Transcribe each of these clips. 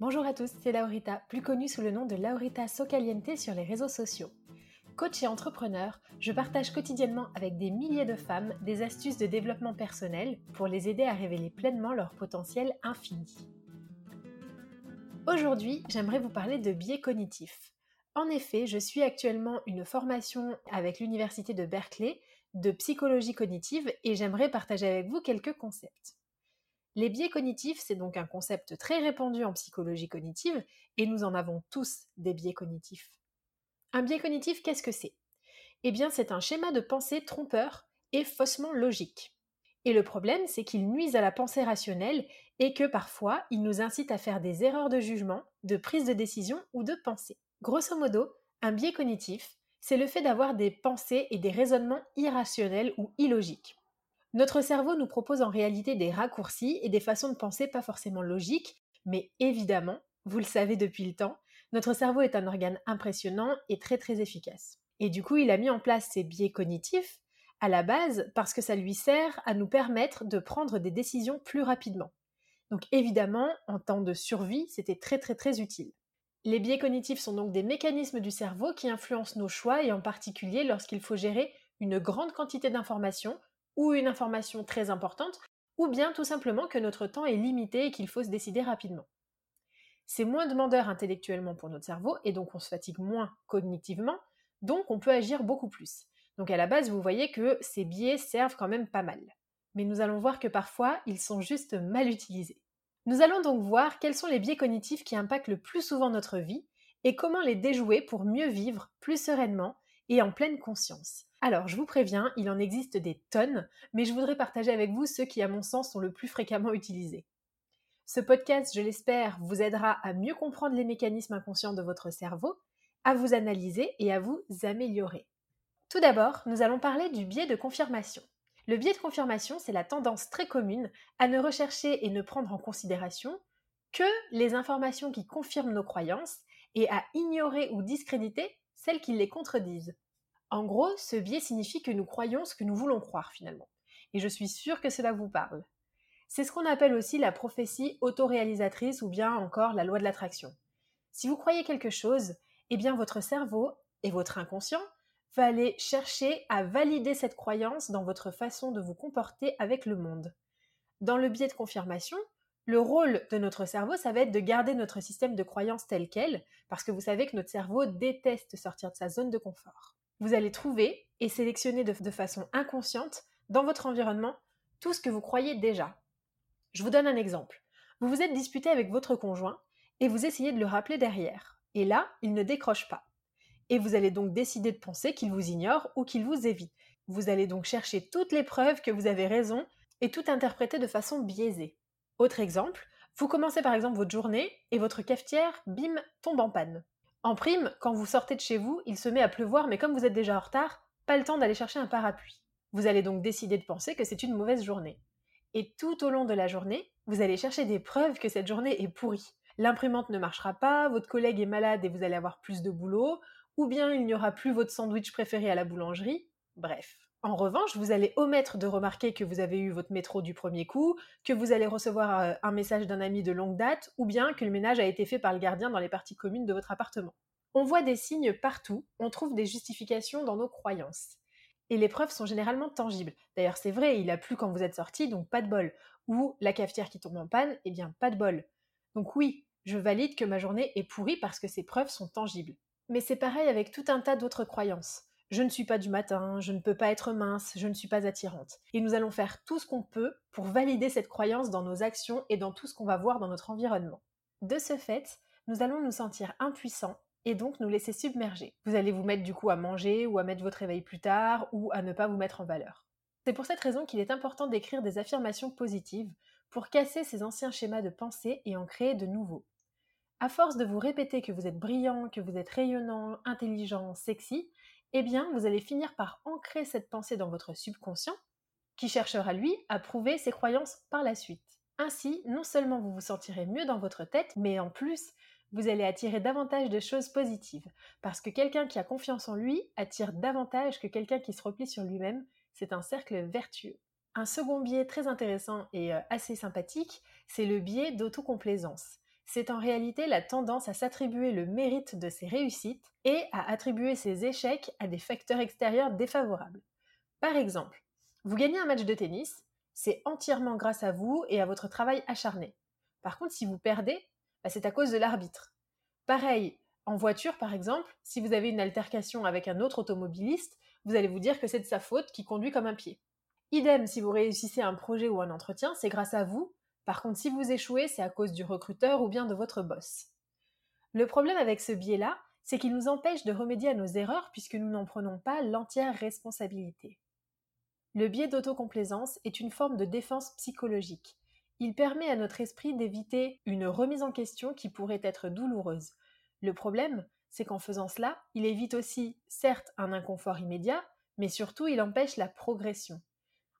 Bonjour à tous, c'est Laurita, plus connue sous le nom de Laurita Socaliente sur les réseaux sociaux. Coach et entrepreneur, je partage quotidiennement avec des milliers de femmes des astuces de développement personnel pour les aider à révéler pleinement leur potentiel infini. Aujourd'hui, j'aimerais vous parler de biais cognitifs. En effet, je suis actuellement une formation avec l'Université de Berkeley de psychologie cognitive et j'aimerais partager avec vous quelques concepts. Les biais cognitifs, c'est donc un concept très répandu en psychologie cognitive et nous en avons tous des biais cognitifs. Un biais cognitif, qu'est-ce que c'est? Eh bien, c'est un schéma de pensée trompeur et faussement logique. Et le problème, c'est qu'il nuise à la pensée rationnelle et que parfois, il nous incite à faire des erreurs de jugement, de prise de décision ou de pensée. Grosso modo, un biais cognitif, c'est le fait d'avoir des pensées et des raisonnements irrationnels ou illogiques. Notre cerveau nous propose en réalité des raccourcis et des façons de penser pas forcément logiques, mais évidemment, vous le savez depuis le temps, notre cerveau est un organe impressionnant et très très efficace. Et du coup, il a mis en place ces biais cognitifs à la base parce que ça lui sert à nous permettre de prendre des décisions plus rapidement. Donc évidemment, en temps de survie, c'était très très très utile. Les biais cognitifs sont donc des mécanismes du cerveau qui influencent nos choix et en particulier lorsqu'il faut gérer une grande quantité d'informations ou une information très importante, ou bien tout simplement que notre temps est limité et qu'il faut se décider rapidement. C'est moins demandeur intellectuellement pour notre cerveau et donc on se fatigue moins cognitivement, donc on peut agir beaucoup plus. Donc à la base, vous voyez que ces biais servent quand même pas mal. Mais nous allons voir que parfois, ils sont juste mal utilisés. Nous allons donc voir quels sont les biais cognitifs qui impactent le plus souvent notre vie et comment les déjouer pour mieux vivre plus sereinement et en pleine conscience. Alors, je vous préviens, il en existe des tonnes, mais je voudrais partager avec vous ceux qui, à mon sens, sont le plus fréquemment utilisés. Ce podcast, je l'espère, vous aidera à mieux comprendre les mécanismes inconscients de votre cerveau, à vous analyser et à vous améliorer. Tout d'abord, nous allons parler du biais de confirmation. Le biais de confirmation, c'est la tendance très commune à ne rechercher et ne prendre en considération que les informations qui confirment nos croyances et à ignorer ou discréditer celles qui les contredisent. En gros, ce biais signifie que nous croyons ce que nous voulons croire finalement. Et je suis sûre que cela vous parle. C'est ce qu'on appelle aussi la prophétie autoréalisatrice ou bien encore la loi de l'attraction. Si vous croyez quelque chose, eh bien votre cerveau et votre inconscient va aller chercher à valider cette croyance dans votre façon de vous comporter avec le monde. Dans le biais de confirmation, le rôle de notre cerveau, ça va être de garder notre système de croyance tel quel, parce que vous savez que notre cerveau déteste sortir de sa zone de confort. Vous allez trouver et sélectionner de, façon inconsciente dans votre environnement tout ce que vous croyez déjà. Je vous donne un exemple. Vous vous êtes disputé avec votre conjoint et vous essayez de le rappeler derrière. Et là, il ne décroche pas. Et vous allez donc décider de penser qu'il vous ignore ou qu'il vous évite. Vous allez donc chercher toutes les preuves que vous avez raison et tout interpréter de façon biaisée. Autre exemple, vous commencez par exemple votre journée et votre cafetière, bim, tombe en panne. En prime, quand vous sortez de chez vous, il se met à pleuvoir, mais comme vous êtes déjà en retard, pas le temps d'aller chercher un parapluie. Vous allez donc décider de penser que c'est une mauvaise journée. Et tout au long de la journée, vous allez chercher des preuves que cette journée est pourrie. L'imprimante ne marchera pas, votre collègue est malade et vous allez avoir plus de boulot, ou bien il n'y aura plus votre sandwich préféré à la boulangerie. Bref. En revanche, vous allez omettre de remarquer que vous avez eu votre métro du premier coup, que vous allez recevoir euh, un message d'un ami de longue date, ou bien que le ménage a été fait par le gardien dans les parties communes de votre appartement. On voit des signes partout, on trouve des justifications dans nos croyances. Et les preuves sont généralement tangibles. D'ailleurs, c'est vrai, il a plu quand vous êtes sorti, donc pas de bol. Ou la cafetière qui tombe en panne, eh bien pas de bol. Donc oui, je valide que ma journée est pourrie parce que ces preuves sont tangibles. Mais c'est pareil avec tout un tas d'autres croyances. Je ne suis pas du matin, je ne peux pas être mince, je ne suis pas attirante. Et nous allons faire tout ce qu'on peut pour valider cette croyance dans nos actions et dans tout ce qu'on va voir dans notre environnement. De ce fait, nous allons nous sentir impuissants et donc nous laisser submerger. Vous allez vous mettre du coup à manger ou à mettre votre réveil plus tard ou à ne pas vous mettre en valeur. C'est pour cette raison qu'il est important d'écrire des affirmations positives pour casser ces anciens schémas de pensée et en créer de nouveaux. À force de vous répéter que vous êtes brillant, que vous êtes rayonnant, intelligent, sexy, eh bien, vous allez finir par ancrer cette pensée dans votre subconscient, qui cherchera lui à prouver ses croyances par la suite. Ainsi, non seulement vous vous sentirez mieux dans votre tête, mais en plus, vous allez attirer davantage de choses positives, parce que quelqu'un qui a confiance en lui attire davantage que quelqu'un qui se replie sur lui-même, c'est un cercle vertueux. Un second biais très intéressant et euh, assez sympathique, c'est le biais d'autocomplaisance. C'est en réalité la tendance à s'attribuer le mérite de ses réussites et à attribuer ses échecs à des facteurs extérieurs défavorables. Par exemple, vous gagnez un match de tennis, c'est entièrement grâce à vous et à votre travail acharné. Par contre, si vous perdez, bah, c'est à cause de l'arbitre. Pareil, en voiture par exemple, si vous avez une altercation avec un autre automobiliste, vous allez vous dire que c'est de sa faute qui conduit comme un pied. Idem, si vous réussissez un projet ou un entretien, c'est grâce à vous. Par contre, si vous échouez, c'est à cause du recruteur ou bien de votre boss. Le problème avec ce biais-là, c'est qu'il nous empêche de remédier à nos erreurs puisque nous n'en prenons pas l'entière responsabilité. Le biais d'autocomplaisance est une forme de défense psychologique. Il permet à notre esprit d'éviter une remise en question qui pourrait être douloureuse. Le problème, c'est qu'en faisant cela, il évite aussi, certes, un inconfort immédiat, mais surtout il empêche la progression.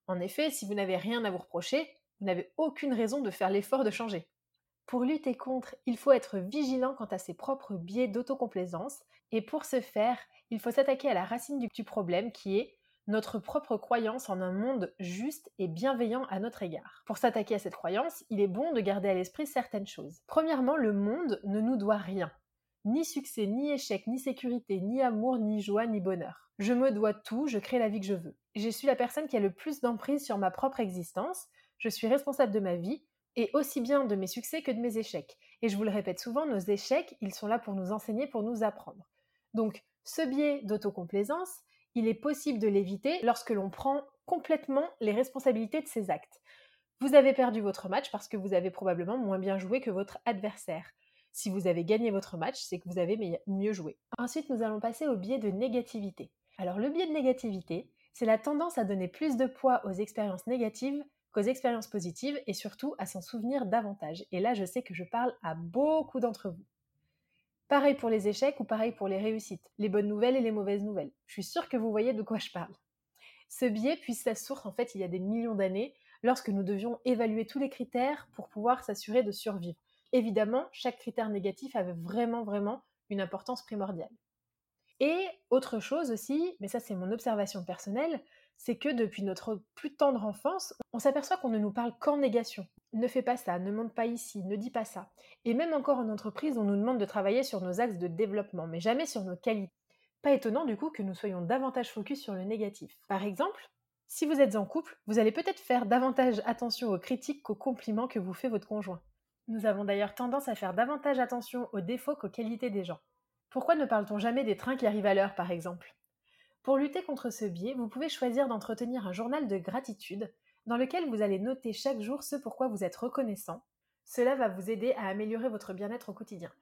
En effet, si vous n'avez rien à vous reprocher, vous n'avez aucune raison de faire l'effort de changer. Pour lutter contre, il faut être vigilant quant à ses propres biais d'autocomplaisance, et pour ce faire, il faut s'attaquer à la racine du problème qui est notre propre croyance en un monde juste et bienveillant à notre égard. Pour s'attaquer à cette croyance, il est bon de garder à l'esprit certaines choses. Premièrement, le monde ne nous doit rien. Ni succès, ni échec, ni sécurité, ni amour, ni joie, ni bonheur. Je me dois tout, je crée la vie que je veux. Je suis la personne qui a le plus d'emprise sur ma propre existence, je suis responsable de ma vie, et aussi bien de mes succès que de mes échecs. Et je vous le répète souvent, nos échecs, ils sont là pour nous enseigner, pour nous apprendre. Donc, ce biais d'autocomplaisance, il est possible de l'éviter lorsque l'on prend complètement les responsabilités de ses actes. Vous avez perdu votre match parce que vous avez probablement moins bien joué que votre adversaire. Si vous avez gagné votre match, c'est que vous avez mieux joué. Ensuite, nous allons passer au biais de négativité. Alors le biais de négativité, c'est la tendance à donner plus de poids aux expériences négatives qu'aux expériences positives et surtout à s'en souvenir davantage. Et là, je sais que je parle à beaucoup d'entre vous. Pareil pour les échecs ou pareil pour les réussites, les bonnes nouvelles et les mauvaises nouvelles. Je suis sûre que vous voyez de quoi je parle. Ce biais puise sa source en fait il y a des millions d'années, lorsque nous devions évaluer tous les critères pour pouvoir s'assurer de survivre. Évidemment, chaque critère négatif avait vraiment vraiment une importance primordiale. Et autre chose aussi, mais ça c'est mon observation personnelle, c'est que depuis notre plus tendre enfance, on s'aperçoit qu'on ne nous parle qu'en négation. Ne fais pas ça, ne monte pas ici, ne dis pas ça. Et même encore en entreprise, on nous demande de travailler sur nos axes de développement, mais jamais sur nos qualités. Pas étonnant du coup que nous soyons davantage focus sur le négatif. Par exemple, si vous êtes en couple, vous allez peut-être faire davantage attention aux critiques qu'aux compliments que vous fait votre conjoint. Nous avons d'ailleurs tendance à faire davantage attention aux défauts qu'aux qualités des gens. Pourquoi ne parle-t-on jamais des trains qui arrivent à l'heure, par exemple? Pour lutter contre ce biais, vous pouvez choisir d'entretenir un journal de gratitude dans lequel vous allez noter chaque jour ce pourquoi vous êtes reconnaissant. Cela va vous aider à améliorer votre bien-être au quotidien.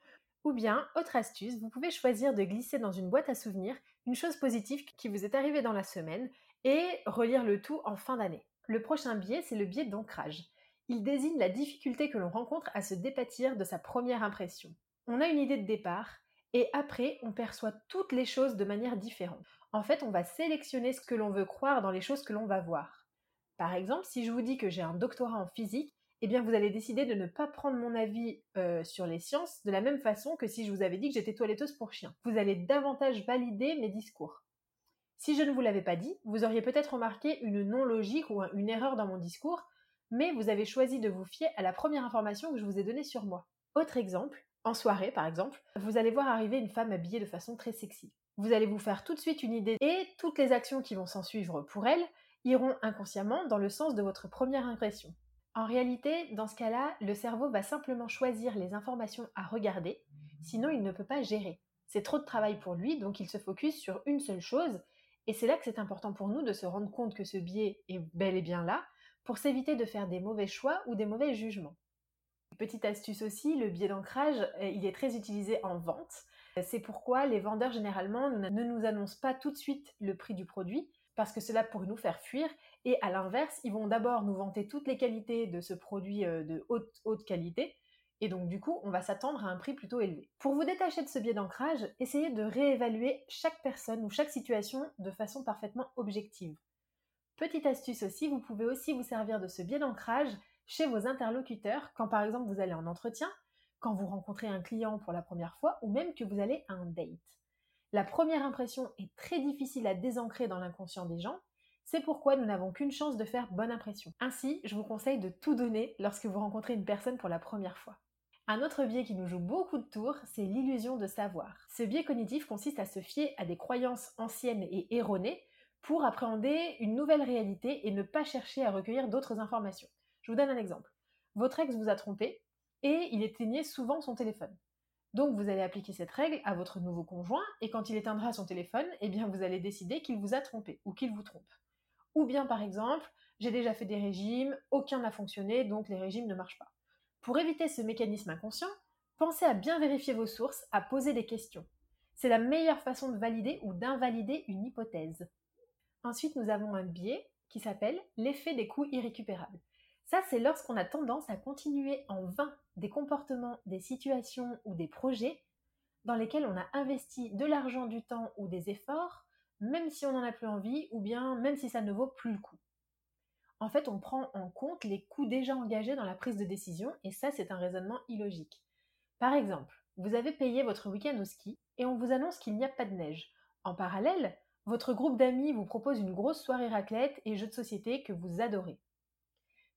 Ou bien, autre astuce, vous pouvez choisir de glisser dans une boîte à souvenirs une chose positive qui vous est arrivée dans la semaine et relire le tout en fin d'année. Le prochain biais, c'est le biais d'ancrage. Il désigne la difficulté que l'on rencontre à se dépatir de sa première impression. On a une idée de départ et après, on perçoit toutes les choses de manière différente. En fait, on va sélectionner ce que l'on veut croire dans les choses que l'on va voir. Par exemple, si je vous dis que j'ai un doctorat en physique, eh bien vous allez décider de ne pas prendre mon avis euh, sur les sciences de la même façon que si je vous avais dit que j'étais toiletteuse pour chien. Vous allez davantage valider mes discours. Si je ne vous l'avais pas dit, vous auriez peut-être remarqué une non-logique ou une erreur dans mon discours, mais vous avez choisi de vous fier à la première information que je vous ai donnée sur moi. Autre exemple, en soirée par exemple, vous allez voir arriver une femme habillée de façon très sexy. Vous allez vous faire tout de suite une idée et toutes les actions qui vont s'en suivre pour elle iront inconsciemment dans le sens de votre première impression. En réalité, dans ce cas-là, le cerveau va simplement choisir les informations à regarder, sinon il ne peut pas gérer. C'est trop de travail pour lui, donc il se focus sur une seule chose, et c'est là que c'est important pour nous de se rendre compte que ce biais est bel et bien là, pour s'éviter de faire des mauvais choix ou des mauvais jugements. Petite astuce aussi, le biais d'ancrage, euh, il est très utilisé en vente. C'est pourquoi les vendeurs généralement ne nous annoncent pas tout de suite le prix du produit, parce que cela pourrait nous faire fuir. Et à l'inverse, ils vont d'abord nous vanter toutes les qualités de ce produit euh, de haute, haute qualité. Et donc du coup, on va s'attendre à un prix plutôt élevé. Pour vous détacher de ce biais d'ancrage, essayez de réévaluer chaque personne ou chaque situation de façon parfaitement objective. Petite astuce aussi, vous pouvez aussi vous servir de ce biais d'ancrage chez vos interlocuteurs quand par exemple vous allez en entretien, quand vous rencontrez un client pour la première fois ou même que vous allez à un date. La première impression est très difficile à désancrer dans l'inconscient des gens, c'est pourquoi nous n'avons qu'une chance de faire bonne impression. Ainsi, je vous conseille de tout donner lorsque vous rencontrez une personne pour la première fois. Un autre biais qui nous joue beaucoup de tours, c'est l'illusion de savoir. Ce biais cognitif consiste à se fier à des croyances anciennes et erronées pour appréhender une nouvelle réalité et ne pas chercher à recueillir d'autres informations. Je vous donne un exemple. Votre ex vous a trompé et il éteignait souvent son téléphone. Donc vous allez appliquer cette règle à votre nouveau conjoint et quand il éteindra son téléphone, eh bien vous allez décider qu'il vous a trompé ou qu'il vous trompe. Ou bien par exemple, j'ai déjà fait des régimes, aucun n'a fonctionné, donc les régimes ne marchent pas. Pour éviter ce mécanisme inconscient, pensez à bien vérifier vos sources, à poser des questions. C'est la meilleure façon de valider ou d'invalider une hypothèse. Ensuite, nous avons un biais qui s'appelle l'effet des coûts irrécupérables. Ça, c'est lorsqu'on a tendance à continuer en vain des comportements, des situations ou des projets dans lesquels on a investi de l'argent, du temps ou des efforts, même si on n'en a plus envie ou bien même si ça ne vaut plus le coup. En fait, on prend en compte les coûts déjà engagés dans la prise de décision et ça, c'est un raisonnement illogique. Par exemple, vous avez payé votre week-end au ski et on vous annonce qu'il n'y a pas de neige. En parallèle, votre groupe d'amis vous propose une grosse soirée raclette et jeux de société que vous adorez.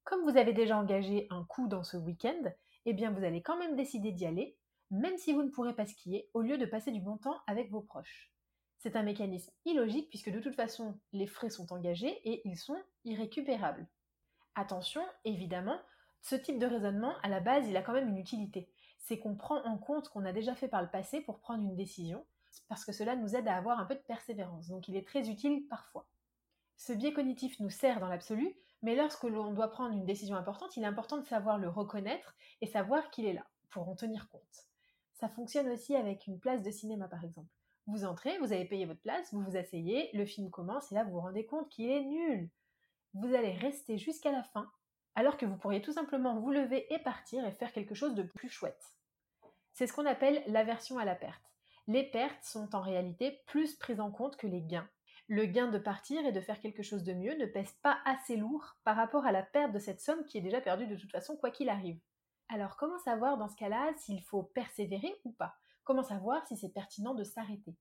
Comme vous avez déjà engagé un coup dans ce week-end, eh bien vous allez quand même décider d'y aller, même si vous ne pourrez pas skier, au lieu de passer du bon temps avec vos proches. C'est un mécanisme illogique puisque de toute façon les frais sont engagés et ils sont irrécupérables. Attention, évidemment, ce type de raisonnement, à la base, il a quand même une utilité. C'est qu'on prend en compte ce qu'on a déjà fait par le passé pour prendre une décision, parce que cela nous aide à avoir un peu de persévérance, donc il est très utile parfois. Ce biais cognitif nous sert dans l'absolu, mais lorsque l'on doit prendre une décision importante, il est important de savoir le reconnaître et savoir qu'il est là, pour en tenir compte. Ça fonctionne aussi avec une place de cinéma par exemple. Vous entrez, vous avez payé votre place, vous vous asseyez, le film commence et là vous vous rendez compte qu'il est nul. Vous allez rester jusqu'à la fin, alors que vous pourriez tout simplement vous lever et partir et faire quelque chose de plus chouette. C'est ce qu'on appelle l'aversion à la perte. Les pertes sont en réalité plus prises en compte que les gains le gain de partir et de faire quelque chose de mieux ne pèse pas assez lourd par rapport à la perte de cette somme qui est déjà perdue de toute façon quoi qu'il arrive. Alors comment savoir dans ce cas-là s'il faut persévérer ou pas? Comment savoir si c'est pertinent de s'arrêter?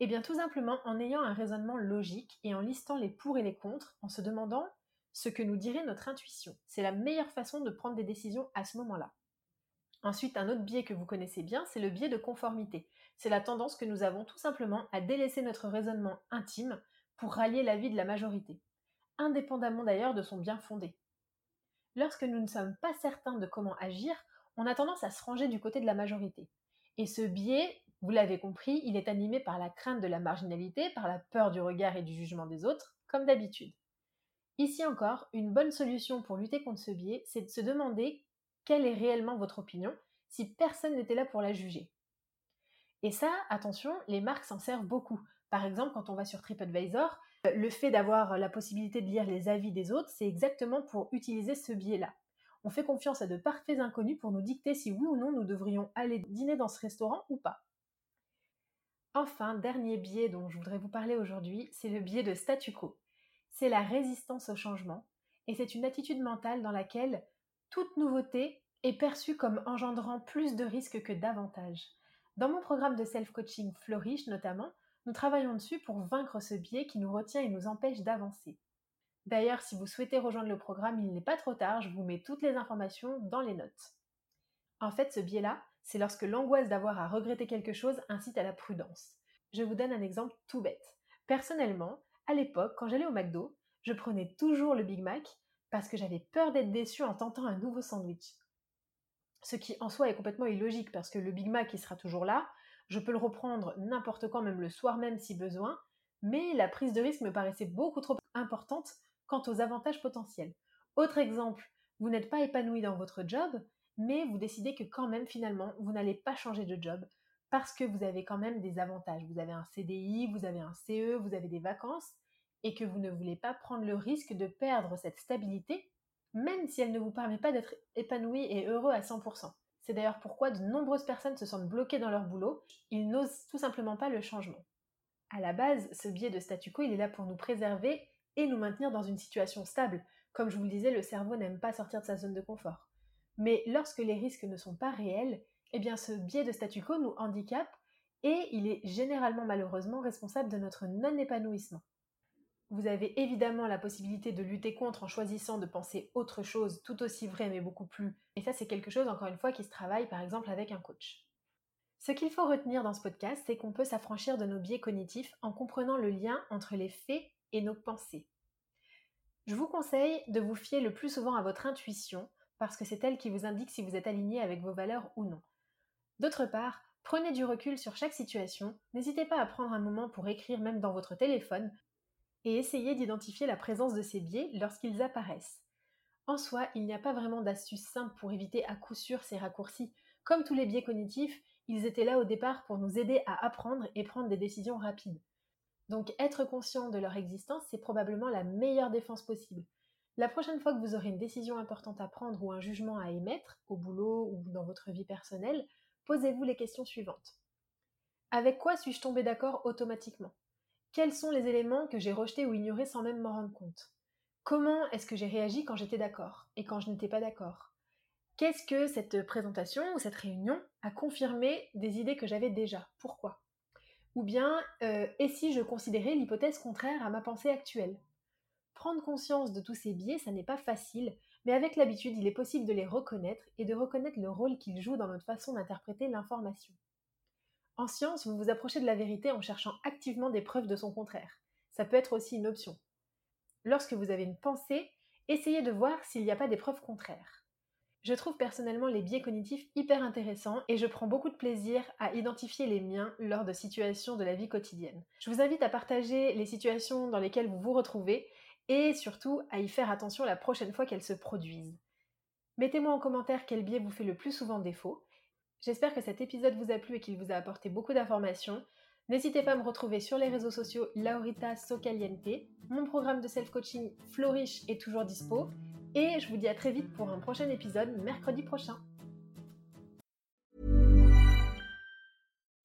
Eh bien tout simplement en ayant un raisonnement logique et en listant les pour et les contre, en se demandant ce que nous dirait notre intuition. C'est la meilleure façon de prendre des décisions à ce moment-là. Ensuite, un autre biais que vous connaissez bien, c'est le biais de conformité. C'est la tendance que nous avons tout simplement à délaisser notre raisonnement intime pour rallier l'avis de la majorité, indépendamment d'ailleurs de son bien fondé. Lorsque nous ne sommes pas certains de comment agir, on a tendance à se ranger du côté de la majorité. Et ce biais, vous l'avez compris, il est animé par la crainte de la marginalité, par la peur du regard et du jugement des autres, comme d'habitude. Ici encore, une bonne solution pour lutter contre ce biais, c'est de se demander quelle est réellement votre opinion si personne n'était là pour la juger? Et ça, attention, les marques s'en servent beaucoup. Par exemple, quand on va sur TripAdvisor, le fait d'avoir la possibilité de lire les avis des autres, c'est exactement pour utiliser ce biais-là. On fait confiance à de parfaits inconnus pour nous dicter si oui ou non nous devrions aller dîner dans ce restaurant ou pas. Enfin, dernier biais dont je voudrais vous parler aujourd'hui, c'est le biais de statu quo. C'est la résistance au changement, et c'est une attitude mentale dans laquelle toute nouveauté est perçue comme engendrant plus de risques que d'avantages. Dans mon programme de self-coaching Flourish notamment, nous travaillons dessus pour vaincre ce biais qui nous retient et nous empêche d'avancer. D'ailleurs, si vous souhaitez rejoindre le programme, il n'est pas trop tard, je vous mets toutes les informations dans les notes. En fait, ce biais-là, c'est lorsque l'angoisse d'avoir à regretter quelque chose incite à la prudence. Je vous donne un exemple tout bête. Personnellement, à l'époque, quand j'allais au McDo, je prenais toujours le Big Mac parce que j'avais peur d'être déçu en tentant un nouveau sandwich. Ce qui en soi est complètement illogique parce que le Big Mac il sera toujours là, je peux le reprendre n'importe quand, même le soir même si besoin, mais la prise de risque me paraissait beaucoup trop importante quant aux avantages potentiels. Autre exemple, vous n'êtes pas épanoui dans votre job, mais vous décidez que quand même finalement vous n'allez pas changer de job parce que vous avez quand même des avantages. Vous avez un CDI, vous avez un CE, vous avez des vacances, et que vous ne voulez pas prendre le risque de perdre cette stabilité, même si elle ne vous permet pas d'être épanoui et heureux à 100%. C'est d'ailleurs pourquoi de nombreuses personnes se sentent bloquées dans leur boulot, ils n'osent tout simplement pas le changement. À la base, ce biais de statu quo, il est là pour nous préserver et nous maintenir dans une situation stable. Comme je vous le disais, le cerveau n'aime pas sortir de sa zone de confort. Mais lorsque les risques ne sont pas réels, eh bien ce biais de statu quo nous handicape et il est généralement malheureusement responsable de notre non-épanouissement. Vous avez évidemment la possibilité de lutter contre en choisissant de penser autre chose, tout aussi vrai mais beaucoup plus. Et ça c'est quelque chose encore une fois qui se travaille par exemple avec un coach. Ce qu'il faut retenir dans ce podcast, c'est qu'on peut s'affranchir de nos biais cognitifs en comprenant le lien entre les faits et nos pensées. Je vous conseille de vous fier le plus souvent à votre intuition parce que c'est elle qui vous indique si vous êtes aligné avec vos valeurs ou non. D'autre part, prenez du recul sur chaque situation, n'hésitez pas à prendre un moment pour écrire même dans votre téléphone et essayez d'identifier la présence de ces biais lorsqu'ils apparaissent. En soi, il n'y a pas vraiment d'astuce simple pour éviter à coup sûr ces raccourcis. Comme tous les biais cognitifs, ils étaient là au départ pour nous aider à apprendre et prendre des décisions rapides. Donc être conscient de leur existence, c'est probablement la meilleure défense possible. La prochaine fois que vous aurez une décision importante à prendre ou un jugement à émettre, au boulot ou dans votre vie personnelle, posez-vous les questions suivantes. Avec quoi suis-je tombé d'accord automatiquement? Quels sont les éléments que j'ai rejetés ou ignorés sans même m'en rendre compte? Comment est-ce que j'ai réagi quand j'étais d'accord et quand je n'étais pas d'accord? Qu'est-ce que cette présentation ou cette réunion a confirmé des idées que j'avais déjà? Pourquoi? Ou bien, euh, et si je considérais l'hypothèse contraire à ma pensée actuelle? Prendre conscience de tous ces biais, ça n'est pas facile, mais avec l'habitude, il est possible de les reconnaître et de reconnaître le rôle qu'ils jouent dans notre façon d'interpréter l'information. En science, vous vous approchez de la vérité en cherchant activement des preuves de son contraire. Ça peut être aussi une option. Lorsque vous avez une pensée, essayez de voir s'il n'y a pas des preuves contraires. Je trouve personnellement les biais cognitifs hyper intéressants et je prends beaucoup de plaisir à identifier les miens lors de situations de la vie quotidienne. Je vous invite à partager les situations dans lesquelles vous vous retrouvez et surtout à y faire attention la prochaine fois qu'elles se produisent. Mettez-moi en commentaire quel biais vous fait le plus souvent défaut. J'espère que cet épisode vous a plu et qu'il vous a apporté beaucoup d'informations. N'hésitez pas à me retrouver sur les réseaux sociaux Laurita Socaliente. Mon programme de self-coaching Flourish est toujours dispo. Et je vous dis à très vite pour un prochain épisode mercredi prochain.